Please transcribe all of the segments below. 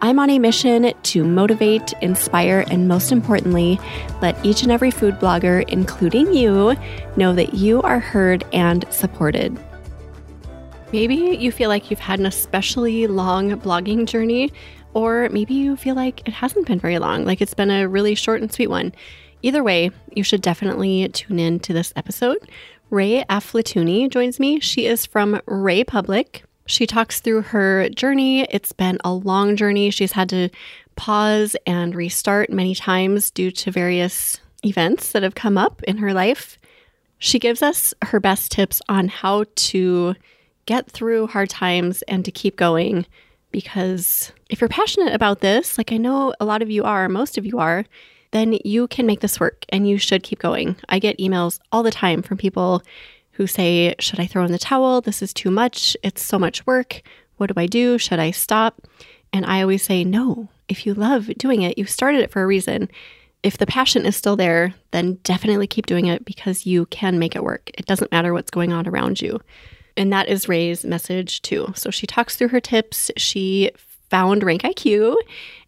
I'm on a mission to motivate, inspire, and most importantly, let each and every food blogger, including you, know that you are heard and supported. Maybe you feel like you've had an especially long blogging journey, or maybe you feel like it hasn't been very long, like it's been a really short and sweet one. Either way, you should definitely tune in to this episode. Rae Aflatooni joins me. She is from Raepublic, she talks through her journey. It's been a long journey. She's had to pause and restart many times due to various events that have come up in her life. She gives us her best tips on how to get through hard times and to keep going. Because if you're passionate about this, like I know a lot of you are, most of you are, then you can make this work and you should keep going. I get emails all the time from people who say, Should I throw in the towel? This is too much. It's so much work. What do I do? Should I stop? And I always say, No. If you love doing it, you started it for a reason. If the passion is still there, then definitely keep doing it because you can make it work. It doesn't matter what's going on around you. And that is Rae's message too. So she talks through her tips. She found RankIQ,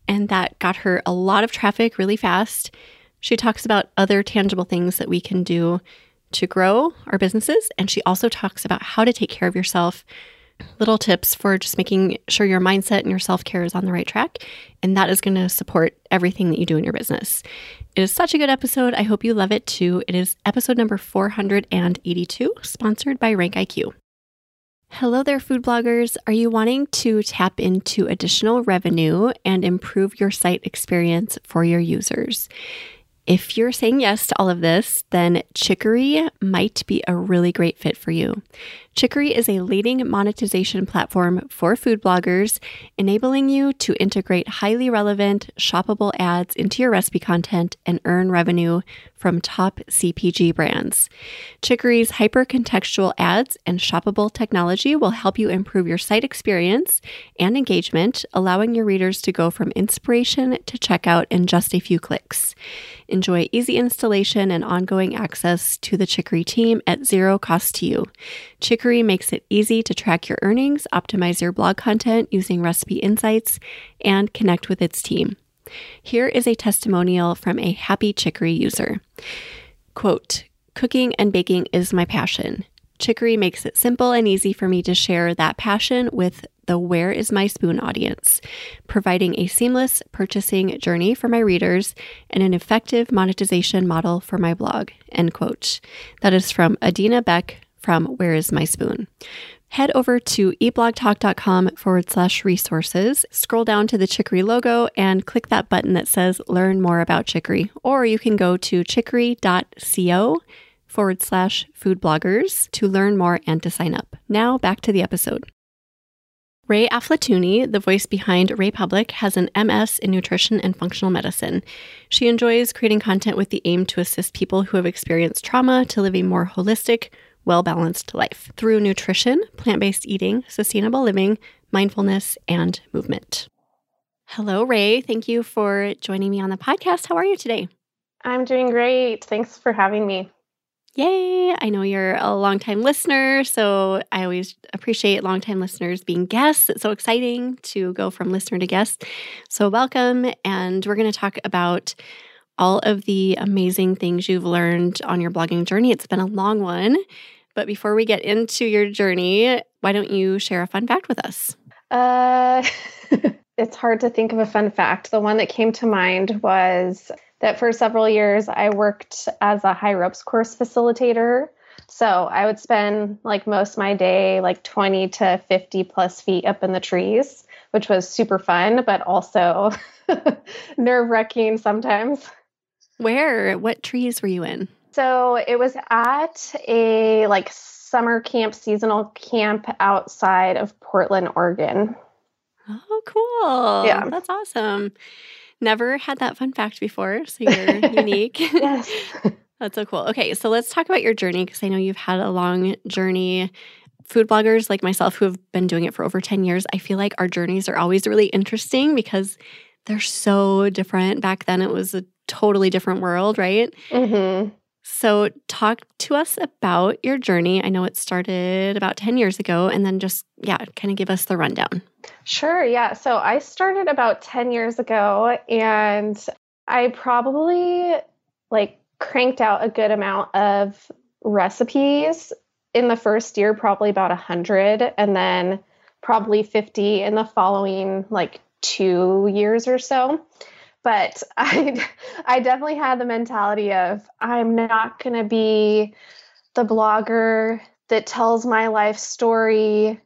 and that got her a lot of traffic really fast. She talks about other tangible things that we can do to grow our businesses. And she also talks about how to take care of yourself, little tips for just making sure your mindset and your self care is on the right track. And that is going to support everything that you do in your business. It is such a good episode. I hope you love it too. It is episode number 482, sponsored by RankIQ. Hello there, food bloggers. Are you wanting to tap into additional revenue and improve your site experience for your users? If you're saying yes to all of this, then Chicory might be a really great fit for you. Chicory is a leading monetization platform for food bloggers, enabling you to integrate highly relevant, shoppable ads into your recipe content and earn revenue from top CPG brands. Chicory's hyper contextual ads and shoppable technology will help you improve your site experience and engagement, allowing your readers to go from inspiration to checkout in just a few clicks. Enjoy easy installation and ongoing access to the Chicory team at zero cost to you. Chicory makes it easy to track your earnings, optimize your blog content using recipe insights, and connect with its team. Here is a testimonial from a happy Chicory user. Quote, Cooking and baking is my passion. Chicory makes it simple and easy for me to share that passion with the Where is My Spoon audience, providing a seamless purchasing journey for my readers and an effective monetization model for my blog. End quote. That is from Adina Beck from Where is My Spoon. Head over to eatblogtalk.com forward slash resources, scroll down to the Chicory logo, and click that button that says Learn More About Chicory. Or you can go to chicory.co forward slash food bloggers to learn more and to sign up. Now back to the episode. Rae Aflatooni, the voice behind Raepublic, has an MS in nutrition and functional medicine. She enjoys creating content with the aim to assist people who have experienced trauma to live a more holistic, well balanced life through nutrition, plant based eating, sustainable living, mindfulness, and movement. Hello, Rae. Thank you for joining me on the podcast. How are you today? I'm doing great. Thanks for having me. Yay! I know you're a longtime listener, so I always appreciate longtime listeners being guests. It's so exciting to go from listener to guest. So, welcome. And we're going to talk about all of the amazing things you've learned on your blogging journey. It's been a long one. But before we get into your journey, why don't you share a fun fact with us? Uh, it's hard to think of a fun fact. The one that came to mind was that for several years I worked as a high ropes course facilitator. So I would spend like most my day, like 20 to 50 plus feet up in the trees, which was super fun, but also nerve wracking sometimes. Where? What trees were you in? So it was at a like summer camp, seasonal camp outside of Portland, Oregon. Oh, cool. Yeah. That's awesome. Never had that fun fact before, so you're unique. yes. That's so cool. Okay, so let's talk about your journey because I know you've had a long journey. Food bloggers like myself who have been doing it for over 10 years, I feel like our journeys are always really interesting because they're so different. Back then, it was a totally different world, right? Mm-hmm. So, talk to us about your journey. I know it started about 10 years ago, and then just, yeah, kind of give us the rundown. Sure. Yeah. So, I started about 10 years ago, and I probably like cranked out a good amount of recipes in the first year, probably about 100, and then probably 50 in the following like two years or so but I I definitely had the mentality of I'm not going to be the blogger that tells my life story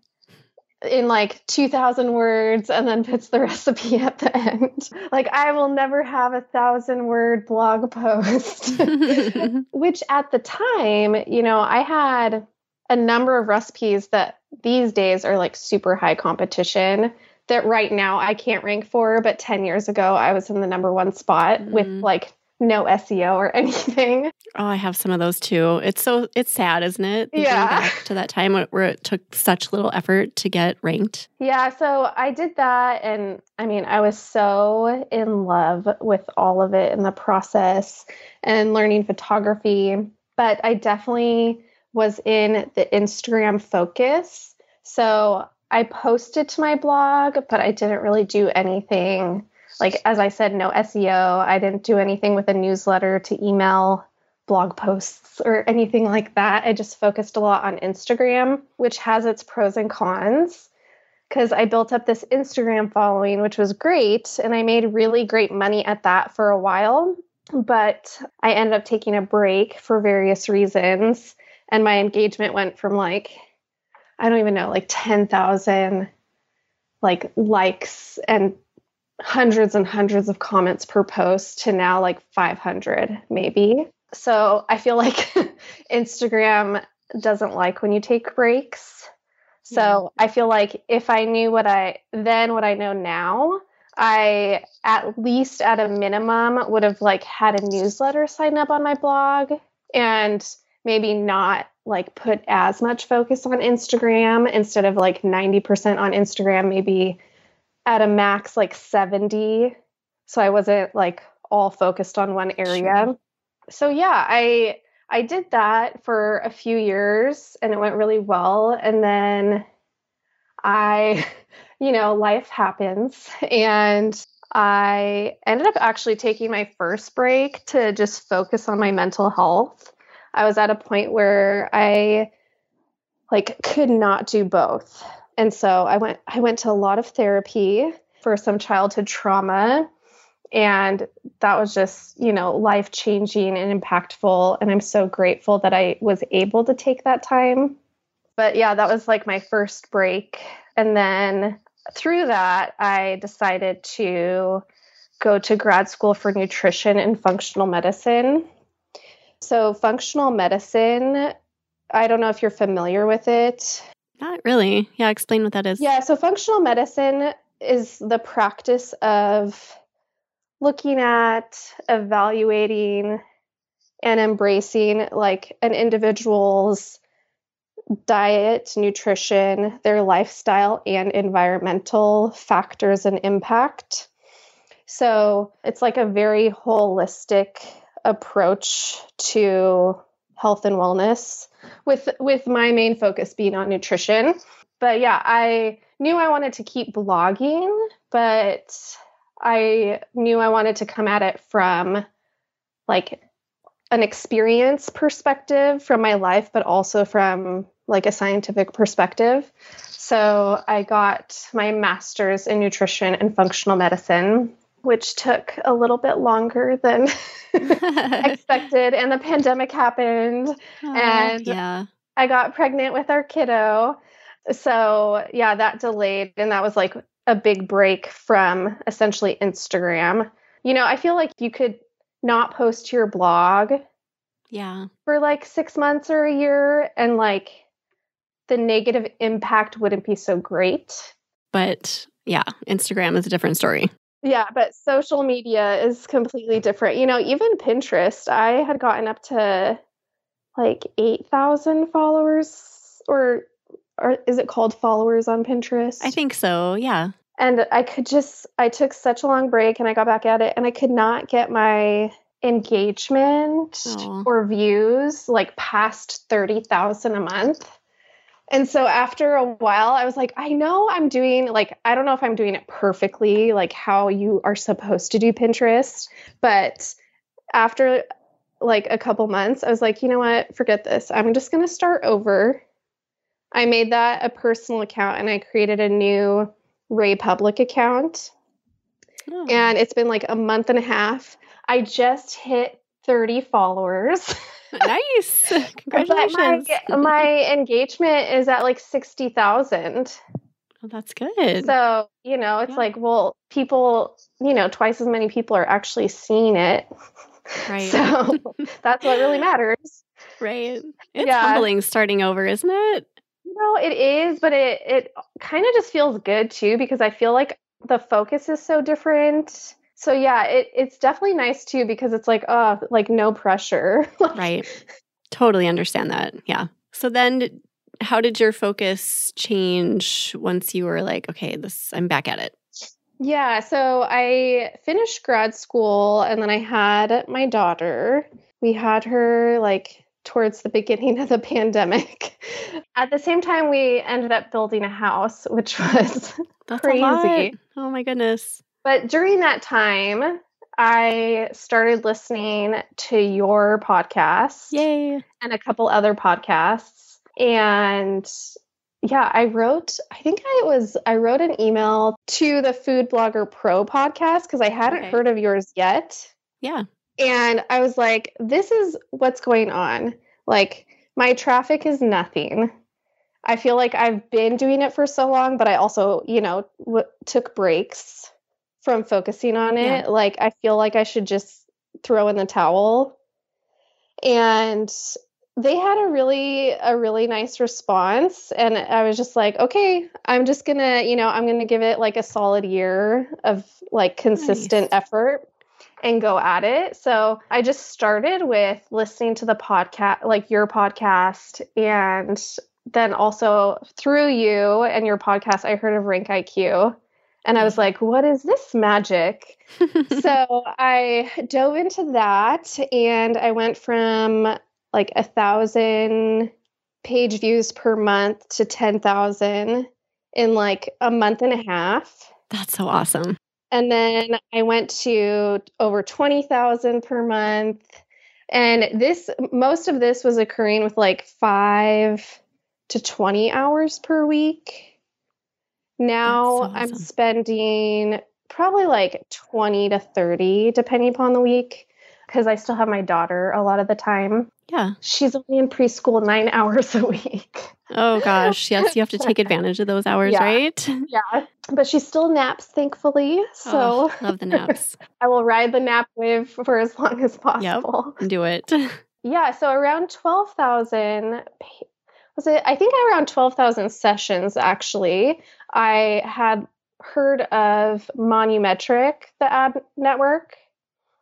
in like 2000 words and then puts the recipe at the end. Like I will never have a thousand word blog post. Which at the time, you know, I had a number of recipes that these days are like super high competition that right now I can't rank for, but 10 years ago I was in the number one spot mm-hmm. with like no SEO or anything. Oh, I have some of those too. It's so it's sad, isn't it? Yeah. Back to that time where it took such little effort to get ranked. Yeah, so I did that and I mean, I was so in love with all of it and the process and learning photography, but I definitely was in the Instagram focus. So I posted to my blog, but I didn't really do anything. Like, as I said, no SEO. I didn't do anything with a newsletter to email blog posts or anything like that. I just focused a lot on Instagram, which has its pros and cons because I built up this Instagram following, which was great. And I made really great money at that for a while. But I ended up taking a break for various reasons. And my engagement went from like I don't even know, like 10,000 like likes and hundreds and hundreds of comments per post to now like 500 maybe. So I feel like Instagram doesn't like when you take breaks. So yeah. I feel like if I knew what I then what I know now, I at least at a minimum would have like had a newsletter sign up on my blog and maybe not like put as much focus on Instagram instead of like 90% on Instagram, maybe at a max like 70. So I wasn't like all focused on one area. Sure. So yeah, I I did that for a few years and it went really well and then I you know, life happens and I ended up actually taking my first break to just focus on my mental health I was at a point where I like could not do both. And so I went I went to a lot of therapy for some childhood trauma and that was just, you know, life-changing and impactful and I'm so grateful that I was able to take that time. But yeah, that was like my first break and then through that I decided to go to grad school for nutrition and functional medicine so, functional medicine, I don't know if you're familiar with it. Not really. Yeah, explain what that is. Yeah, so functional medicine is the practice of looking at, evaluating, and embracing like an individual's diet, nutrition, their lifestyle, and environmental factors and impact. So it's like a very holistic approach to health and wellness with with my main focus being on nutrition. But yeah, I knew I wanted to keep blogging, but I knew I wanted to come at it from like an experience perspective from my life, but also from like a scientific perspective. So I got my master's in nutrition and functional medicine which took a little bit longer than expected. And the pandemic happened, oh, and yeah. I got pregnant with our kiddo. So, yeah, that delayed. And that was like a big break from essentially Instagram. You know, I feel like you could not post your blog. Yeah. For like six months or a year, and like the negative impact wouldn't be so great. But yeah, Instagram is a different story. Yeah, but social media is completely different. You know, even Pinterest, I had gotten up to like 8,000 followers or or is it called followers on Pinterest? I think so. Yeah. And I could just I took such a long break and I got back at it and I could not get my engagement Aw. or views like past 30,000 a month. And so after a while, I was like, I know I'm doing, like, I don't know if I'm doing it perfectly, like how you are supposed to do Pinterest. But after like a couple months, I was like, you know what? Forget this. I'm just going to start over. I made that a personal account and I created a new Raepublic account. Oh. And it's been like a month and a half. I just hit 30 followers. nice. Congratulations. my, my engagement is at like 60,000. Oh, that's good. So, you know, it's Yeah. like, well, people, you know, twice as many people are actually seeing it. Right. So that's what really matters. right. It's Yeah. humbling starting over, isn't it? You know, it is, but it it kind of just feels good too because I feel like the focus is so different. So yeah, it it's definitely nice too because it's like, oh, like no pressure. Right. Totally understand that. Yeah. So then how did your focus change once you were like, okay, this I'm back at it? Yeah, so I finished grad school and then I had my daughter. We had her like towards the beginning of the pandemic. At the same time, we ended up building a house, which was That's Crazy. Oh my goodness. But during that time, I started listening to your podcast Yay. and a couple other podcasts. And yeah, I wrote, I think I was, I wrote an email to the Food Blogger Pro podcast because I hadn't Okay. heard of yours yet. Yeah. And I was like, this is what's going on. Like, my traffic is nothing. I feel like I've been doing it for so long, but I also, you know, w- took breaks from focusing on it. Yeah. Like, I feel like I should just throw in the towel. And they had a really a really nice response and I was just like, okay, I'm just going to, you know, I'm going to give it like a solid year of like consistent Nice. effort and go at it. So I just started with listening to the podcast, like your podcast, and then also through you and your podcast, I heard of RankIQ. And I mm. was like, what is this magic? so I dove into that and I went from like a thousand page views per month to 10,000 in like a month and a half. That's so awesome. And then I went to over 20,000 per month. And this, most of this was occurring with like five to 20 hours per week. Now so I'm spending probably like 20 to 30, depending upon the week, because I still have my daughter a lot of the time. Yeah. She's only in preschool nine hours a week. Oh gosh. Yes, you have to take advantage of those hours, Yeah. right? Yeah. But she still naps, thankfully. Oh, so Oh, love the naps. I will ride the nap wave for as long as possible. Do it. Yeah, so around 12,000 pa- was it I think around 12,000 sessions actually. I had heard of Monumetric, the ad network,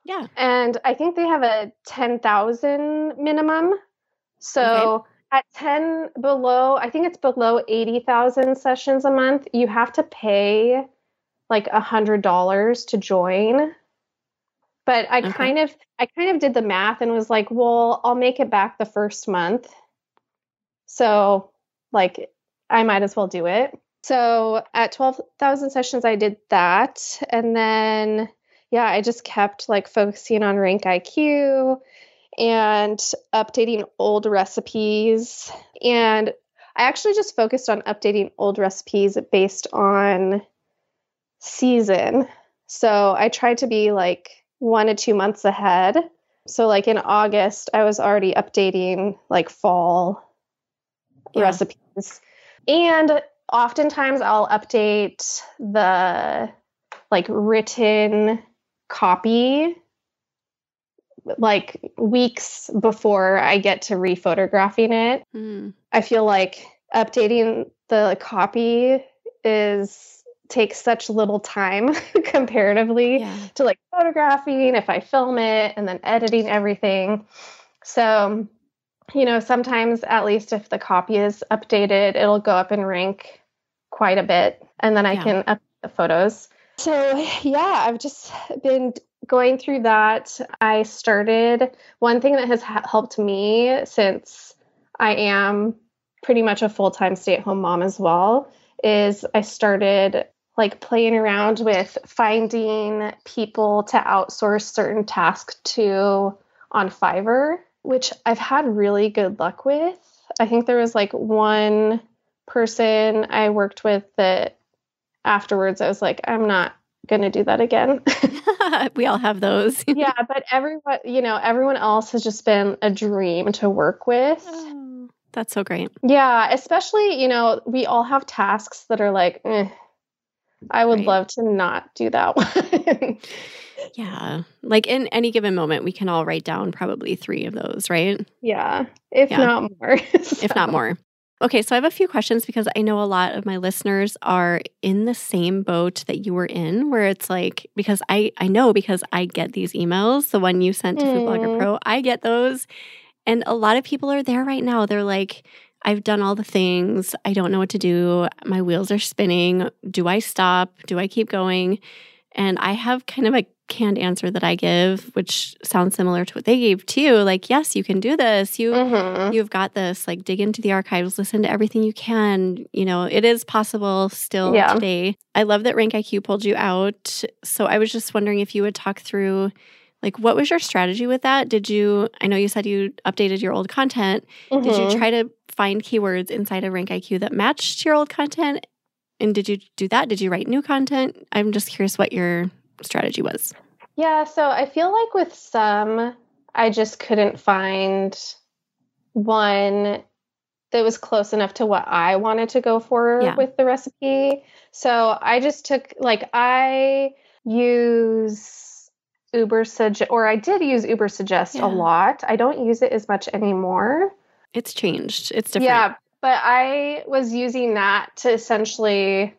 Yeah. and I think they have a 10,000 minimum. So at 10 below, I think it's below 80,000 sessions a month, you have to pay like a $100 to join. But I Okay. kind of I kind of did the math and was like, well, I'll make it back the first month. So, like I might as well do it. So, at 12,000 sessions I did that and then yeah, I just kept like focusing on RankIQ and updating old recipes. And I actually just focused on updating old recipes based on season. So I tried to be like one to two months ahead. So, like in August, I was already updating like fall Yeah. recipes. And oftentimes I'll update the like written copy like weeks before I get to rephotographing it. Mm. I feel like updating the copy is takes such little time comparatively Yeah. to like photographing if I film it and then editing everything. So, you know, sometimes at least if the copy is updated, it'll go up in rank quite a bit and then I Yeah. can update the photos. So, yeah, I've just been going through that. I started one thing that has ha- helped me since I am pretty much a full-time stay-at-home mom as well is I started like playing around with finding people to outsource certain tasks to on Fiverr, which I've had really good luck with. I think there was like one person I worked with that afterwards I was like, I'm not going to do that again. we all have those. yeah, but everyone, you know, everyone else has just been a dream to work with. Oh, that's so great. Yeah, especially, you know, we all have tasks that are like, eh, I would Right. love to not do that one. Yeah. Like in any given moment, we can all write down probably three of those, right? yeah, if Yeah. not more. If not more. Okay, so I have a few questions because I know a lot of my listeners are in the same boat that you were in, where it's like, because I, I know because I get these emails, the one you sent to Food Blogger Mm. Pro, I get those. And a lot of people are there right now. They're like, I've done all the things. I don't know what to do. My wheels are spinning. Do I stop? Do I keep going? And I have kind of a canned answer that I give, which sounds similar to what they gave too. Like, yes, you can do this. You Mhm. you've got this. Like, dig into the archives, listen to everything you can. You know, it is possible still Yeah. today. I love that RankIQ pulled you out. So I was just wondering if you would talk through. Like, what was your strategy with that? Did you, I know you said you updated your old content. Did Mhm. you try to find keywords inside of RankIQ that matched your old content? And did you do that? Did you write new content? I'm just curious what your strategy was. Yeah, so I feel like with some, I just couldn't find one that was close enough to what I wanted to go for Yeah. with the recipe. So I just took, like, I use Ubersuggest, or I did use Ubersuggest Yeah. a lot. I don't use it as much anymore. It's changed. It's different. Yeah, but I was using that to essentially,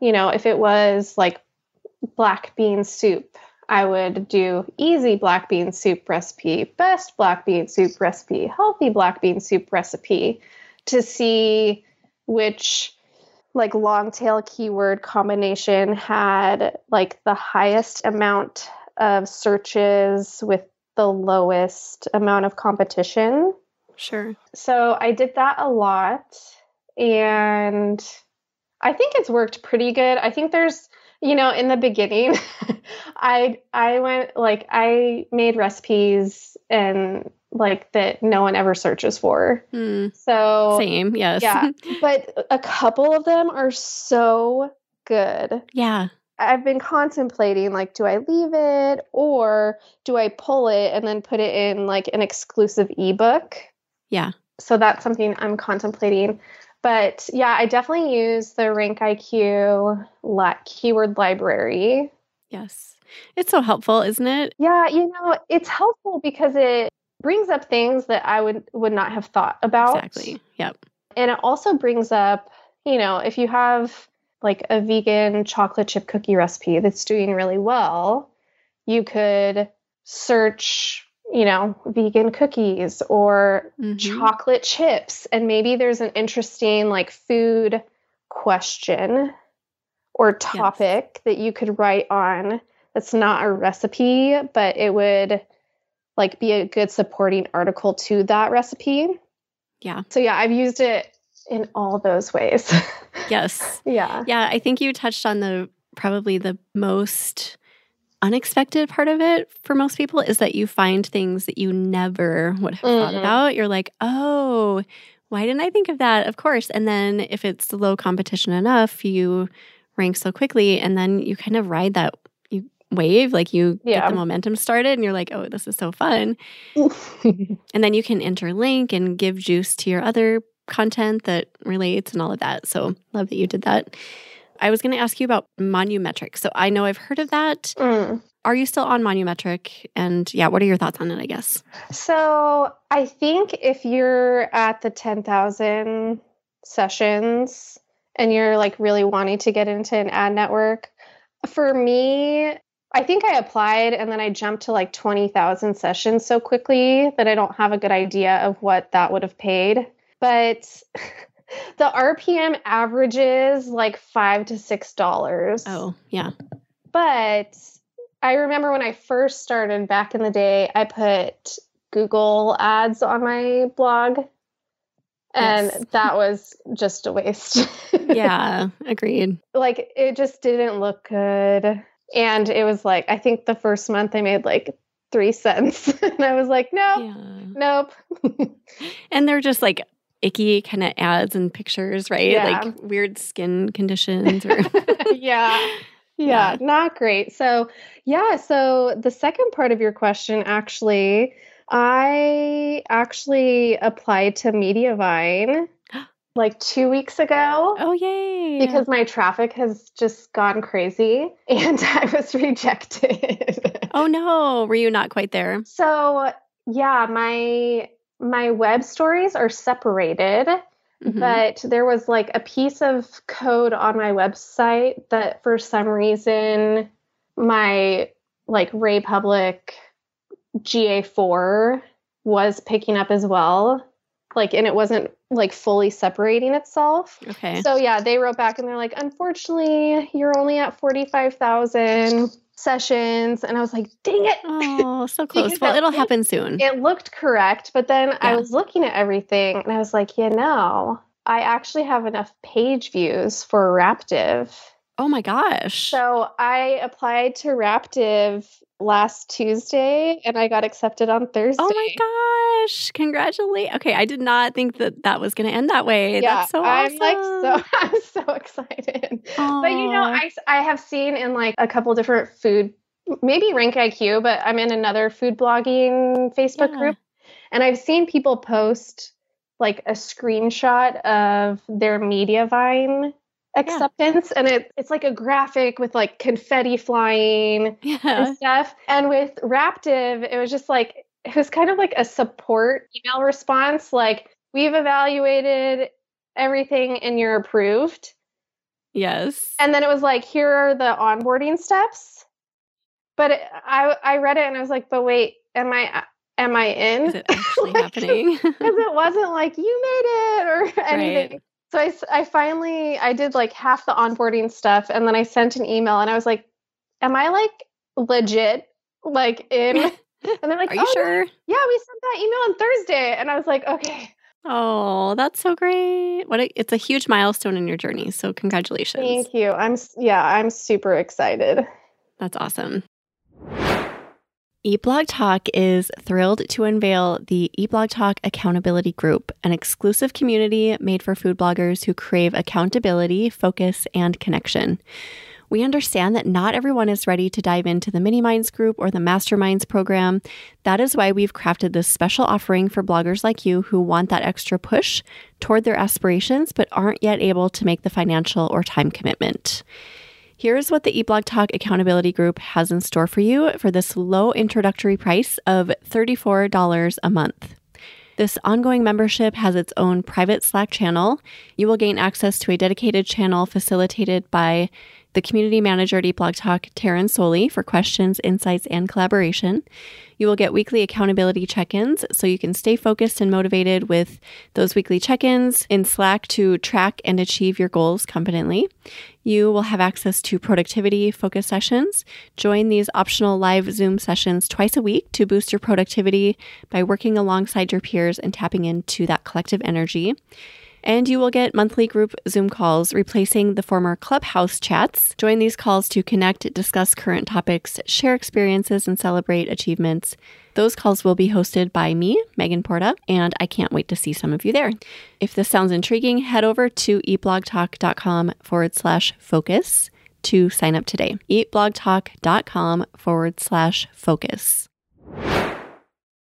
you know, if it was like black bean soup, I would do easy black bean soup recipe, best black bean soup recipe, healthy black bean soup recipe to see which like long tail keyword combination had like the highest amount of searches with the lowest amount of competition. Sure. So I did that a lot and I think it's worked pretty good. I think there's you know in the beginning I I went like I made recipes and like that no one ever searches for. Hmm. So Same. Yes. yeah. but a couple of them are so good. yeah. I've been contemplating like do I leave it or do I pull it and then put it in like an exclusive ebook? Yeah. So that's something I'm contemplating. But yeah, I definitely use the RankIQ keyword library. Yes. It's so helpful, isn't it? Yeah, you know, it's helpful because it brings up things that I would would not have thought about. Exactly. Yep. And it also brings up, you know, if you have like a vegan chocolate chip cookie recipe that's doing really well, you could search, you know, vegan cookies or Mhm. chocolate chips and maybe there's an interesting like food question or topic that you could write on that's not a recipe but it would like be a good supporting article to that recipe Yeah. so yeah i've used it in all those ways Yes. yeah Yeah. I think you touched on the probably the most unexpected part of it for most people is that you find things that you never would have thought Mhm. about. You're like, oh, why didn't I think of that? Of course. And then if it's low competition enough, you rank so quickly and then you kind of ride that you wave, like you Yeah. get the momentum started and you're like, oh, this is so fun. And then you can interlink and give juice to your other content that relates and all of that. So love that you did that. I was going to ask you about Monumetric. So I know I've heard of that. Mm. Are you still on Monumetric? And yeah, what are your thoughts on it, I guess? so i think if you're at the 10000 sessions and you're like really wanting to get into an ad network, for me, I think I applied and then I jumped to like 20,000 sessions so quickly that I don't have a good idea of what that would have paid. But the RPM averages like five to six dollars. Oh, yeah. But I remember when I first started back in the day, I put Google ads on my blog. And Yes. that was just a waste. Yeah, agreed. like it just didn't look good. And it was like, I think the first month I made like three cents. and I was like, nope, Yeah. nope. And they're just like icky kind of ads and pictures, right? Yeah. Like weird skin conditions or yeah. Yeah. Yeah, not great. So, yeah, so the second part of your question actually, I actually applied to Mediavine like 2 weeks ago. Oh yay. Because my traffic has just gone crazy and I was rejected. Oh no, were you not quite there? so, yeah, my my web stories are separated, Mhm. but there was like a piece of code on my website that for some reason my like Raepublic GA4 was picking up as well. Like and it wasn't like fully separating itself. okay. So yeah, they wrote back and they're like, unfortunately, you're only at forty five thousand sessions, and I was like, dang it. oh, so close. Well, it'll happen soon. It looked correct, but then I was looking at everything and I was like, you know, I actually have enough page views for Raptive. oh my gosh. So I applied to Raptive last Tuesday and I got accepted on Thursday. Oh my gosh. Congratulations. Okay, I did not think that that was going to end that way. Yeah, That's so I'm like so I'm so excited. But you know, I, I have seen in like a couple different food, maybe RankIQ, but I'm in another food blogging Facebook Yeah. group, and I've seen people post like a screenshot of their Mediavine acceptance, and it it's like a graphic with like confetti flying yeah. and stuff. And with Raptive, it was just like it was kind of like a support email response, like we've evaluated everything and you're approved. Yes. And then it was like, here are the onboarding steps. But it, I I read it and I was like, but wait, am I am I in? Is it actually Like, happening? Because it wasn't like you made it or anything. Right. So I, I finally I did like half the onboarding stuff and then I sent an email and I was like, am I like legit like in? And they're like, Are you "Oh, sure? Yeah, we sent that email on Thursday, and I was like, okay, Oh, that's so great. What a, it's a huge milestone in your journey. So congratulations. thank you. I'm yeah, I'm super excited. That's awesome. Eat Blog Talk is thrilled to unveil the Eat Blog Talk Accountability Group, an exclusive community made for food bloggers who crave accountability, focus, and connection. We understand that not everyone is ready to dive into the Mini Minds group or the Masterminds program. That is why we've crafted this special offering for bloggers like you who want that extra push toward their aspirations but aren't yet able to make the financial or time commitment. Here's what the Eat Blog Talk Accountability Group has in store for you for this low introductory price of $34 a month. This ongoing membership has its own private Slack channel. You will gain access to a dedicated channel facilitated by the community manager at Eat Blog Talk, Taryn Soli, for questions, insights, and collaboration. You will get weekly accountability check ins so you can stay focused and motivated with those weekly check ins in Slack to track and achieve your goals competently. You will have access to productivity focus sessions. Join these optional live Zoom sessions twice a week to boost your productivity by working alongside your peers and tapping into that collective energy. And you will get monthly group Zoom calls replacing the former Clubhouse chats. Join these calls to connect, discuss current topics, share experiences, and celebrate achievements. Those calls will be hosted by me, Megan Porta, and I can't wait to see some of you there. If this sounds intriguing, head over to eatblogtalk.com forward slash focus to sign up today. eatblogtalk.com forward slash focus.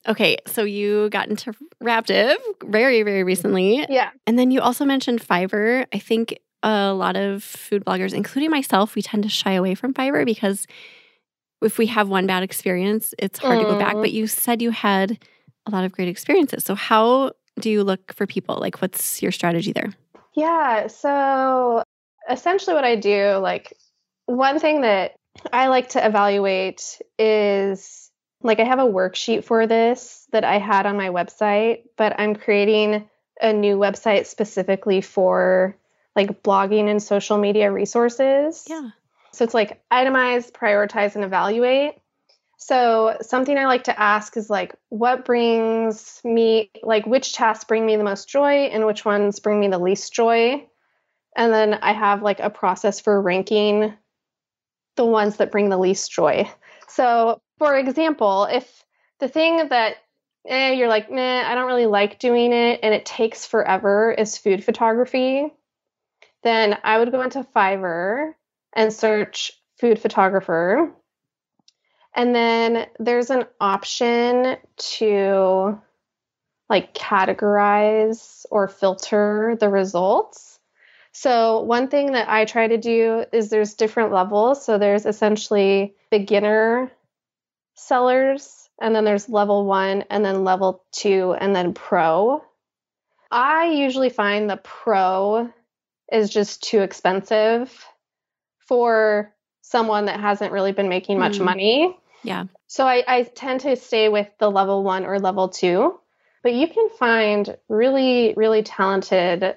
Okay, so you got into Raptive very, very recently. Yeah, And then you also mentioned Fiverr. I think a lot of food bloggers, including myself, we tend to shy away from Fiverr because if we have one bad experience, it's hard to go back. Mm. But you said you had a lot of great experiences. So, how do you look for people? Like, what's your strategy there? Yeah. So essentially, what I do, like, one thing that I like to evaluate is like I have a worksheet for this that I had on my website, but I'm creating a new website specifically for like blogging and social media resources. Yeah. So it's like itemize, prioritize, and evaluate. So something I like to ask is like, what brings me, like, which tasks bring me the most joy and which ones bring me the least joy? And then I have like a process for ranking the ones that bring the least joy. So, for example, if the thing that eh, you're like, nah, I don't really like doing it and it takes forever is food photography, then I would go into Fiverr and search food photographer. And then there's an option to like categorize or filter the results. So, one thing that I try to do is there's different levels. So, there's essentially beginner sellers, and then there's level one, and then level two, and then pro. I usually find the pro is just too expensive for someone that hasn't really been making much Mm. money. Yeah. So I, I tend to stay with the level one or level two, but you can find really, really talented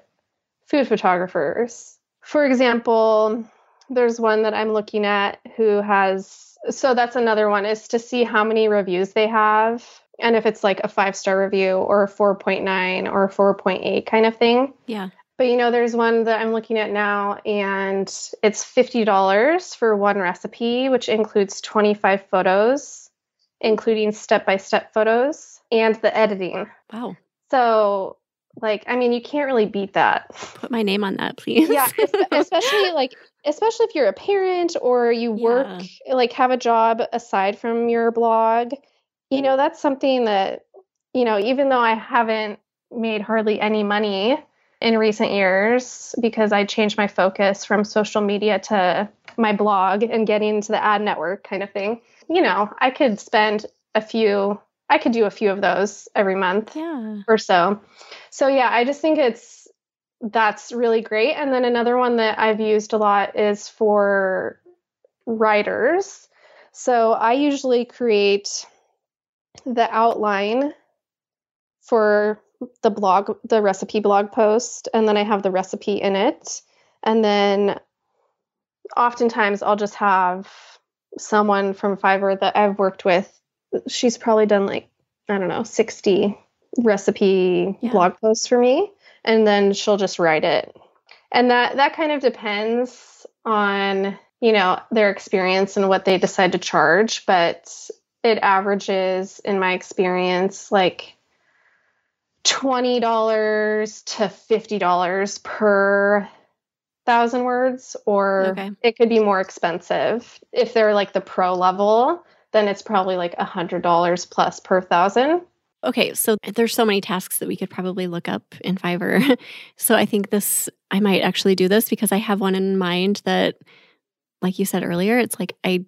food photographers. For example, there's one that I'm looking at who has, so that's another one is to see how many reviews they have and if it's like a five star review or a 4.9 or a 4.8 kind of thing. Yeah. But you know, there's one that I'm looking at now, and it's $50 for one recipe, which includes 25 photos, including step by step photos and the editing. Wow. So, like, I mean, you can't really beat that. Put my name on that, please. yeah, especially like, especially if you're a parent or you work, like, have a job aside from your blog. You know, that's something that, you know, even though I haven't made hardly any money in recent years because I changed my focus from social media to my blog and getting into the ad network kind of thing. You know, I could spend a few, I could do a few of those every month yeah. or so. So yeah, I just think it's that's really great. And then another one that I've used a lot is for writers. So I usually create the outline for the blog, the recipe blog post, and then I have the recipe in it. And then oftentimes I'll just have someone from Fiverr that I've worked with. She's probably done like, I don't know, 60 recipe Yeah. blog posts for me. And then she'll just write it. And that that kind of depends on, you know, their experience and what they decide to charge, but it averages in my experience like $20 to $50 per thousand words or Okay. it could be more expensive if they're like the pro level then it's probably like a hundred dollars plus per thousand Okay, so there's so many tasks that we could probably look up in Fiverr. so I think this I might actually do this because I have one in mind that like you said earlier, it's like I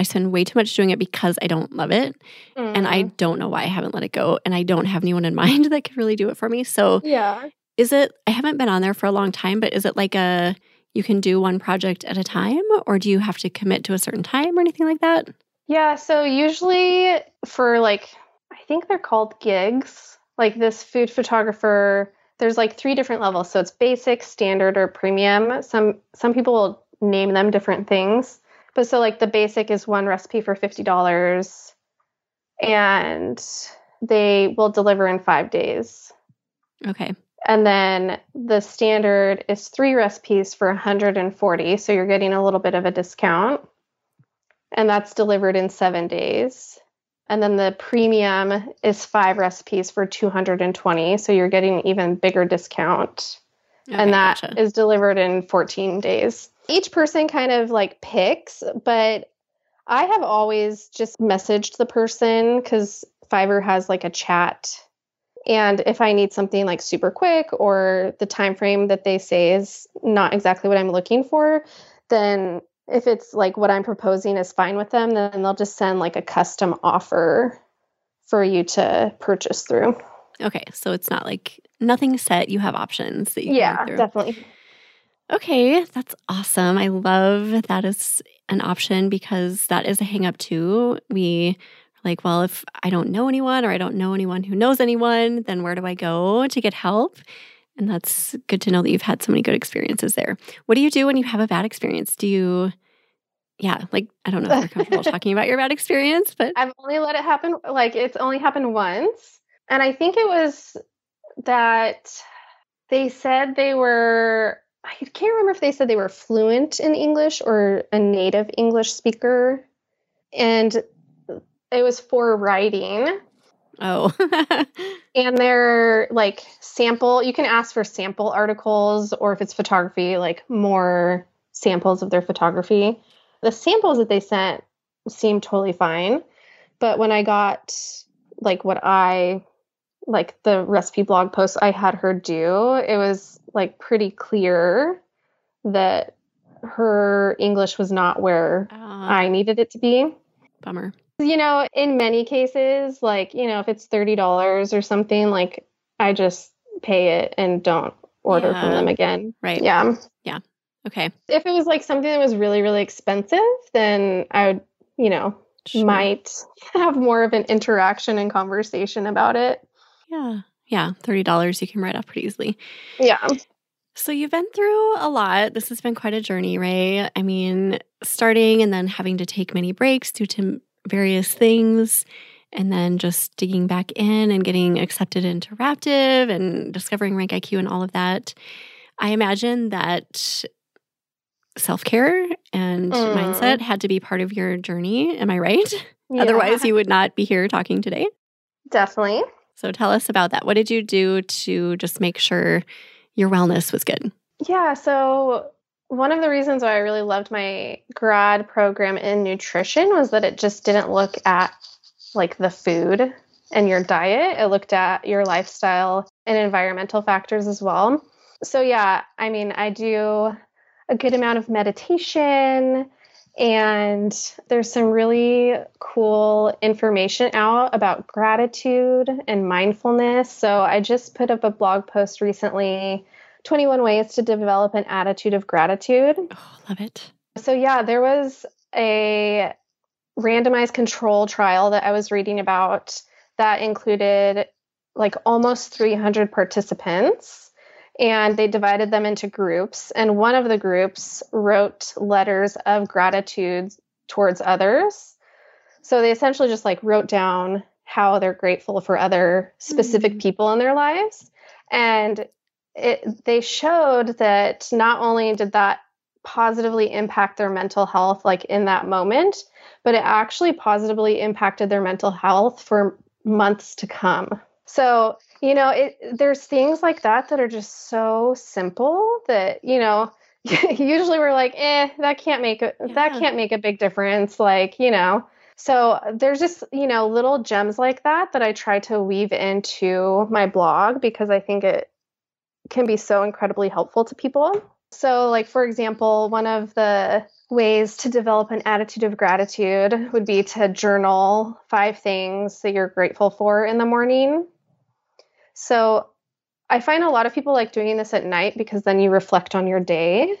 I spend way too much doing it because I don't love it and I Mm. don't know why I haven't let it go and I don't have anyone in mind that could really do it for me. So yeah is it I haven't been on there for a long time, but is it like a you can do one project at a time or do you have to commit to a certain time or anything like that? Yeah so usually for like i think they're called gigs like this food photographer there's like three different levels so it's basic standard or premium some some people will name them different things but so like the basic is one recipe for $50 and they will deliver in five days Okay. And then the standard is three recipes for 140. So you're getting a little bit of a discount. And that's delivered in seven days. And then the premium is five recipes for 220. So you're getting an even bigger discount. Okay, and that is gotcha. delivered in 14 days. Each person kind of like picks, but I have always just messaged the person because Fiverr has like a chat and if i need something like super quick or the time frame that they say is not exactly what i'm looking for then if it's like what i'm proposing is fine with them then they'll just send like a custom offer for you to purchase through Okay, so it's not like nothing set. You have options that you yeah, definitely. Okay, that's awesome. I love that is an option because that is a hang up too. We like, well, if I don't know anyone or I don't know anyone who knows anyone, then where do I go to get help? And that's good to know that you've had so many good experiences there. What do you do when you have a bad experience? Do you yeah, like I don't know if you're comfortable talking about your bad experience, but I've only let it happen like it's only happened once. And I think it was that they said they were I can't remember if they said they were fluent in English or a native English speaker. And it was for writing. Oh. and they're like sample, you can ask for sample articles, or if it's photography, like more samples of their photography. The samples that they sent seemed totally fine. But when I got like what I like the recipe blog post I had her do, it was like pretty clear that her English was not where uh, I needed it to be. Bummer. You know, in many cases, like, you know, if it's $30 or something, like I just pay it and don't order yeah. from them again. Right. Yeah. Yeah. Okay. If it was like something that was really, really expensive, then I would, you know, sure. might have more of an interaction and conversation about it. Yeah. Yeah. $30 you can write off pretty easily. Yeah. So you've been through a lot. This has been quite a journey, Rae. I mean, starting and then having to take many breaks due to various things, and then just digging back in and getting accepted into Raptive and discovering RankIQ and all of that. I imagine that self care and mm. mindset had to be part of your journey. Am I right? Yeah. Otherwise, you would not be here talking today. Definitely. So tell us about that. What did you do to just make sure your wellness was good? Yeah. So, one of the reasons why I really loved my grad program in nutrition was that it just didn't look at like the food and your diet, it looked at your lifestyle and environmental factors as well. So, yeah, I mean, I do a good amount of meditation and there's some really cool information out about gratitude and mindfulness. So I just put up a blog post recently 21 ways to develop an attitude of gratitude. Oh, love it. So, yeah, there was a randomized control trial that I was reading about that included like almost 300 participants and they divided them into groups. And one of the groups wrote letters of gratitude towards others. So they essentially just like wrote down how they're grateful for other specific mm-hmm. people in their lives. And it, they showed that not only did that positively impact their mental health, like in that moment, but it actually positively impacted their mental health for months to come. So you know it there's things like that that are just so simple that you know usually we're like eh that can't make a yeah. that can't make a big difference like you know so there's just you know little gems like that that i try to weave into my blog because i think it can be so incredibly helpful to people so like for example one of the ways to develop an attitude of gratitude would be to journal five things that you're grateful for in the morning so I find a lot of people like doing this at night because then you reflect on your day.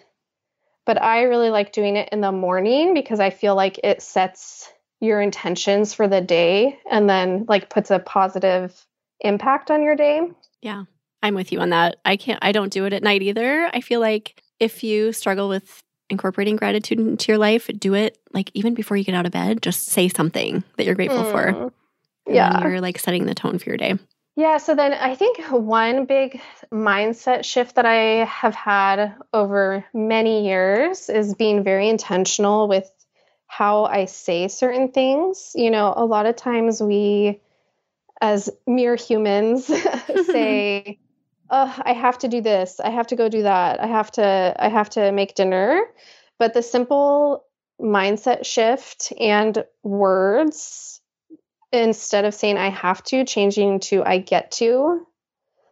But I really like doing it in the morning because I feel like it sets your intentions for the day and then like puts a positive impact on your day. Yeah. I'm with you on that. I can't I don't do it at night either. I feel like if you struggle with incorporating gratitude into your life, do it like even before you get out of bed, just say something that you're grateful mm. for. yeah. You're like setting the tone for your day. Yeah, so then I think one big mindset shift that I have had over many years is being very intentional with how I say certain things. You know, a lot of times we, as mere humans, say, oh, I have to do this, I have to go do that, I have to, I have to make dinner. But the simple mindset shift and words instead of saying I have to, changing to I get to,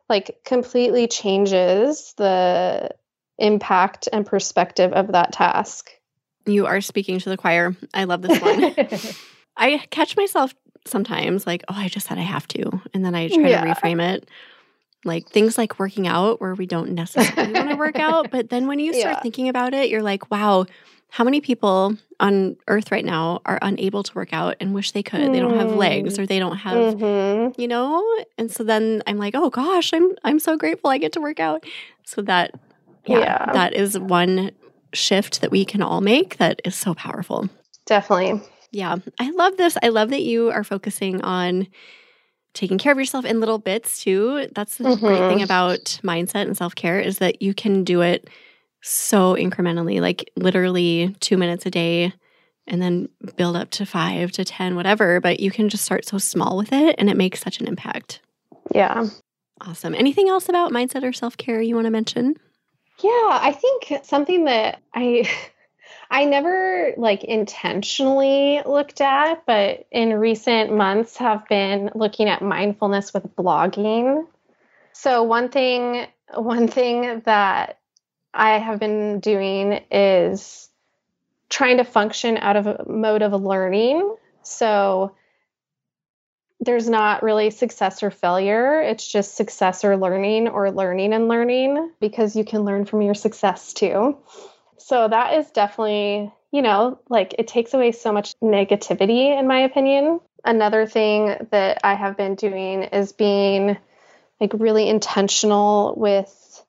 like completely changes the impact and perspective of that task. You are speaking to the choir. I love this one. I catch myself sometimes, like, oh, I just said I have to. And then I try Yeah. to reframe it. Like things like working out, where we don't necessarily want to work out. But then when you start Yeah. thinking about it, you're like, wow, how many people on earth right now are unable to work out and wish they could? They don't have legs Mm. or they don't have Mhm. you know and so then i'm like oh gosh i'm i'm so grateful i get to work out so that yeah, Yeah. that is one shift that we can all make that is so powerful Definitely. yeah i love this i love that you are focusing on taking care of yourself in little bits too that's the great Mhm. thing about mindset and self-care is that you can do it so incrementally like literally two minutes a day and then build up to five to ten whatever but you can just start so small with it and it makes such an impact Yeah. Awesome. Anything else about mindset or self care you want to mention? Yeah, I think something that I I never like intentionally looked at, but in recent months have been looking at mindfulness with blogging. So one thing one thing that I have been doing is trying to function out of a mode of learning. So there's not really success or failure. It's just success or learning or learning and learning because you can learn from your success too. So that is definitely, you know, like it takes away so much negativity, in my opinion. Another thing that I have been doing is being like really intentional with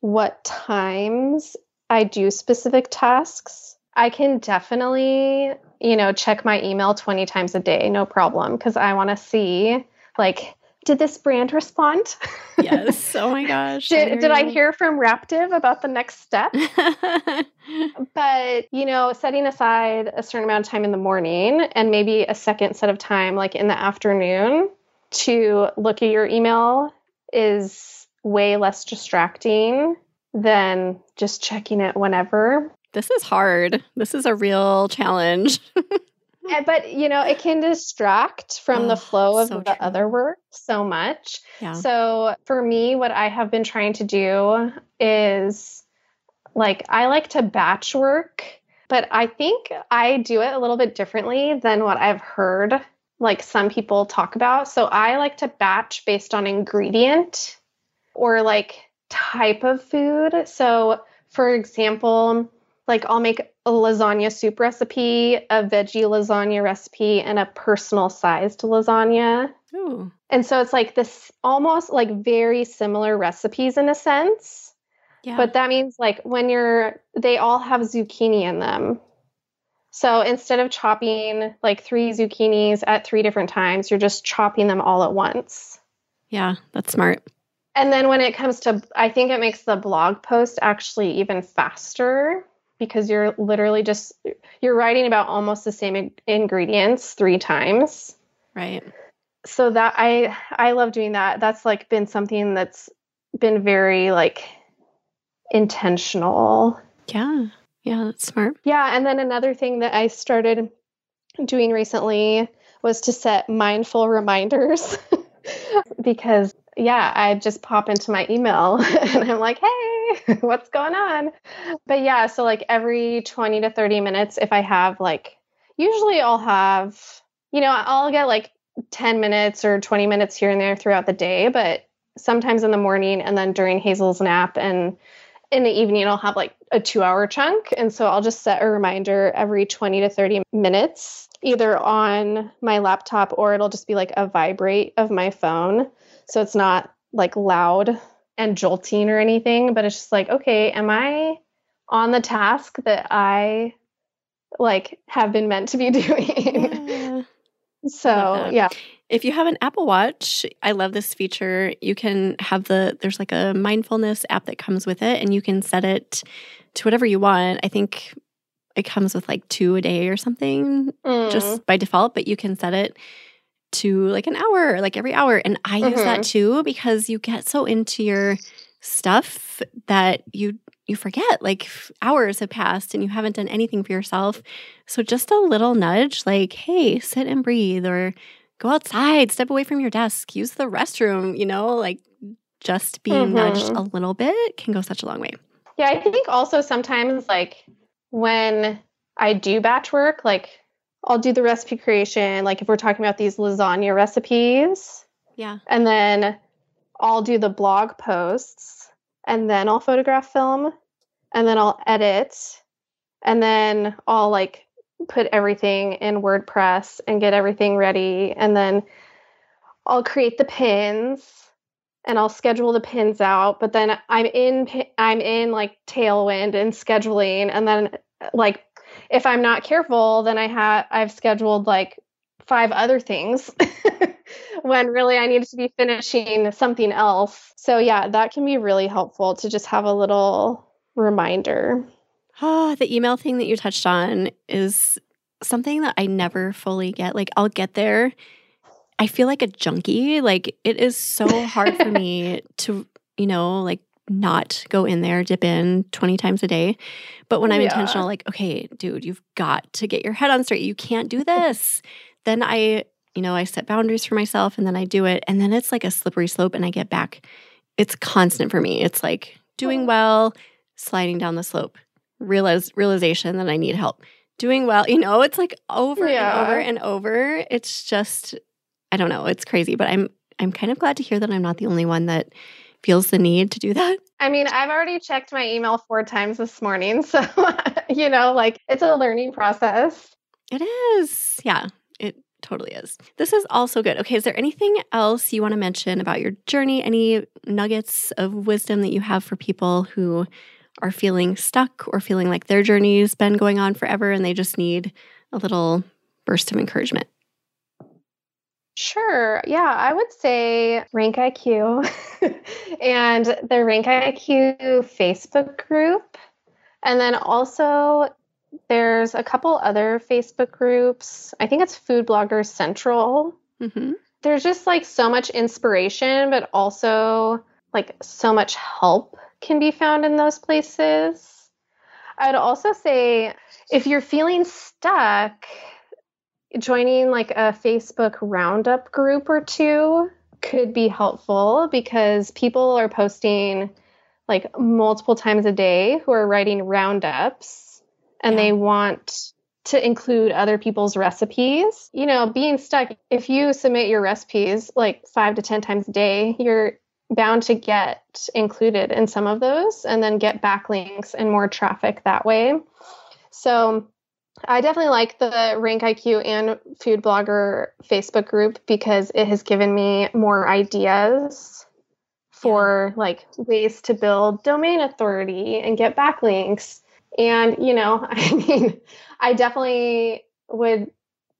what times I do specific tasks. I can definitely, you know, check my email 20 times a day, no problem, because I want to see, like, did this brand respond? Yes. Oh my gosh. did, did I hear from Raptive about the next step? but, you know, setting aside a certain amount of time in the morning and maybe a second set of time, like in the afternoon, to look at your email is way less distracting than just checking it whenever. this is hard. This is a real challenge. Eh, But you know, it can distract from the Oh, flow of so the true. other work so much. yeah. So for me, what I have been trying to do is like I like to batch work, but I think I do it a little bit differently than what I've heard like some people talk about. So I like to batch based on ingredient or like type of food. So for example, like I'll make a lasagna soup recipe, a veggie lasagna recipe, and a personal sized lasagna. Ooh. And so it's like this almost like very similar recipes in a sense. Yeah. But that means like when you're, they all have zucchini in them. So instead of chopping like three zucchinis at three different times, you're just chopping them all at once. yeah, that's smart. And then when it comes to, I think it makes the blog post actually even faster because you're literally just, you're writing about almost the same ingredients three times. Right. so that i i love doing that that's like been something that's been very like intentional Yeah. Yeah, that's smart. yeah and then another thing that i started doing recently was to set mindful reminders because yeah i just pop into my email and i'm like hey what's going on? But yeah so like every 20 to 30 minutes if i have like usually i'll have you know i'll get like 10 minutes or 20 minutes here and there throughout the day but sometimes in the morning and then during hazel's nap and in the evening i'll have like a two hour chunk. And so i'll just set a reminder every 20 to 30 minutes either on my laptop or it'll just be like a vibrate of my phone so it's not like loud and jolting or anything but it's just like okay am i on the task that i like have been meant to be doing Yeah. so yeah If you have an Apple Watch, I love this feature. You can have the there's like a mindfulness app that comes with it and you can set it to whatever you want. I think it comes with like 2 a day or something Mm. just by default, but you can set it to like an hour, like every hour. And I use that too because you get so into your stuff that you you forget like hours have passed and you haven't done anything for yourself. So just a little nudge like, hey, sit and breathe or go outside, step away from your desk, use the restroom, you know, like just being nudged Mhm. a little bit can go such a long way. Yeah, I think also sometimes like when I do batch work, like I'll do the recipe creation, like if we're talking about these lasagna recipes. Yeah. And then I'll do the blog posts and then I'll photograph film and then I'll edit and then I'll like put everything in WordPress and get everything ready and then I'll create the pins and I'll schedule the pins out but then I'm in I'm in like tailwind and scheduling and then like if I'm not careful then I have I've scheduled like five other things when really I need to be finishing something else. So yeah, that can be really helpful to just have a little reminder. Oh, the email thing that you touched on is something that I never fully get. Like I'll get there. I feel like a junkie. Like it is so hard for me to, you know, like not go in there, dip in 20 times a day. But when I'm yeah. intentional, like, okay, dude, you've got to get your head on straight. You can't do this. then I, you know, I set boundaries for myself and then I do it. And then it's like a slippery slope and I get back. It's constant for me. It's like doing oh. well, sliding down the slope, realize realization that I need help. Doing well, you know, it's like over yeah. and over and over. It's just I don't know, it's crazy, but I'm I'm kind of glad to hear that I'm not the only one that feels the need to do that. I mean, I've already checked my email four times this morning, so you know, like it's a learning process. It is. Yeah, it totally is. This is also good. Okay, is there anything else you want to mention about your journey? Any nuggets of wisdom that you have for people who are feeling stuck or feeling like their journey's been going on forever and they just need a little burst of encouragement? Sure. Yeah, I would say RankIQ and the RankIQ Facebook group. And then also there's a couple other Facebook groups. I think it's Food Bloggers Central. Mm-hmm. There's just like so much inspiration, but also like so much help can be found in those places. I'd also say if you're feeling stuck, joining like a Facebook roundup group or two could be helpful because people are posting like multiple times a day who are writing roundups and yeah. they want to include other people's recipes. You know, being stuck, if you submit your recipes like five to 10 times a day, you're bound to get included in some of those and then get backlinks and more traffic that way. So I definitely like the RankIQ and Food Blogger Facebook group because it has given me more ideas for like ways to build domain authority and get backlinks. And, you know, I mean, I definitely would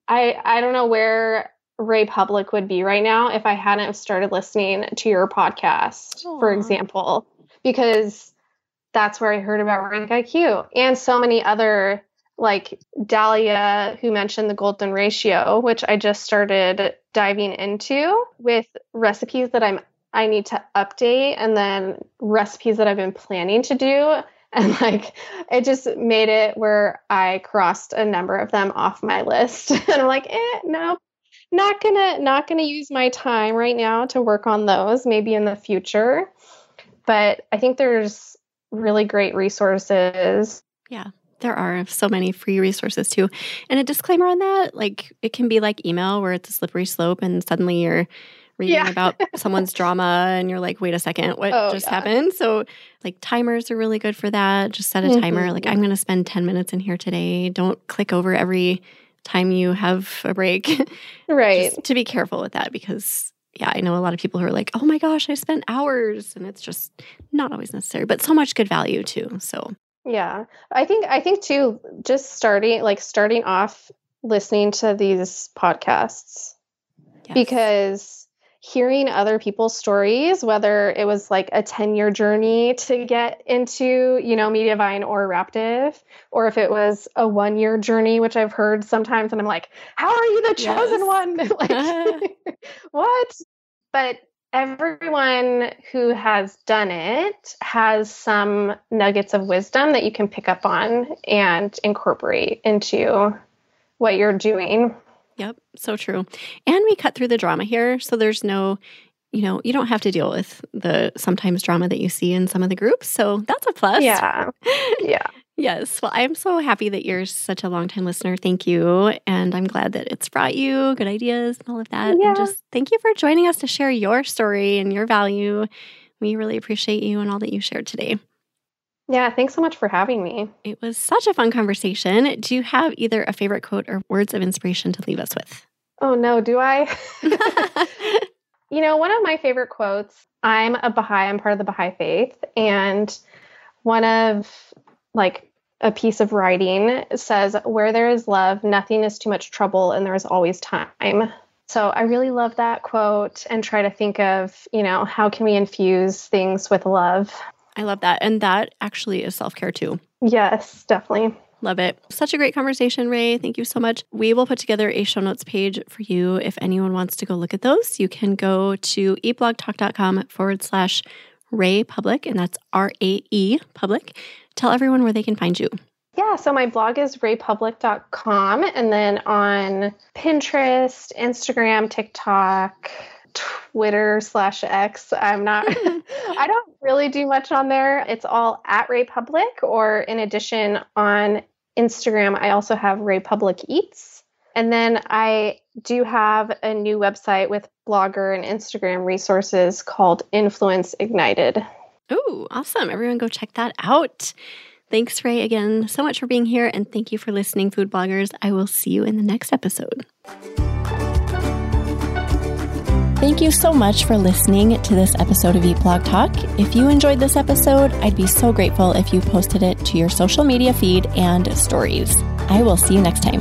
I I don't know where Raepublic would be right now if I hadn't started listening to your podcast, Aww. for example, because that's where I heard about RankIQ and so many other like Dahlia, who mentioned the golden ratio, which I just started diving into with recipes that I'm I need to update and then recipes that I've been planning to do. And like it just made it where I crossed a number of them off my list. and I'm like, eh, no, not gonna not gonna use my time right now to work on those maybe in the future but i think there's really great resources yeah there are so many free resources too and a disclaimer on that like it can be like email where it's a slippery slope and suddenly you're reading yeah. about someone's drama and you're like wait a second what oh, just yeah. happened so like timers are really good for that just set a mm-hmm. timer like i'm going to spend 10 minutes in here today don't click over every time you have a break. Right. to be careful with that because yeah, I know a lot of people who are like, "Oh my gosh, I spent hours." And it's just not always necessary, but so much good value too. So, yeah. I think I think too just starting like starting off listening to these podcasts yes. because hearing other people's stories, whether it was like a 10 year journey to get into, you know, Mediavine or Raptive, or if it was a one year journey, which I've heard sometimes, and I'm like, how are you the chosen yes. one? like, what? But everyone who has done it has some nuggets of wisdom that you can pick up on and incorporate into what you're doing Yep, so true. And we cut through the drama here, so there's no you know, you don't have to deal with the sometimes drama that you see in some of the groups. So that's a plus. Yeah. Yeah. Yes. Well, I'm so happy that you're such a long time listener. Thank you. And I'm glad that it's brought you good ideas and all of that. Yeah. And just thank you for joining us to share your story and your value. We really appreciate you and all that you shared today. Yeah, thanks so much for having me. It was such a fun conversation. Do you have either a favorite quote or words of inspiration to leave us with? Oh, no, do I? you know, one of my favorite quotes I'm a Baha'i, I'm part of the Baha'i faith. And one of like a piece of writing says, Where there is love, nothing is too much trouble, and there is always time. So I really love that quote and try to think of, you know, how can we infuse things with love? I love that. And that actually is self care too. Yes, definitely. Love it. Such a great conversation, Rae. Thank you so much. We will put together a show notes page for you if anyone wants to go look at those. You can go to eatblogtalk.com forward slash Raepublic, and that's R A E Public. Tell everyone where they can find you. Yeah, so my blog is raepublic.com and then on Pinterest, Instagram, TikTok, Twitter slash X. I'm not, I don't really do much on there. It's all at Raepublic, or in addition, on Instagram, I also have Raepublic Eats. And then I do have a new website with blogger and Instagram resources called Influence Ignited. Oh, awesome. Everyone go check that out. Thanks, Rae, again so much for being here. And thank you for listening, food bloggers. I will see you in the next episode. Thank you so much for listening to this episode of Eat Blog Talk. If you enjoyed this episode, I'd be so grateful if you posted it to your social media feed and stories. I will see you next time.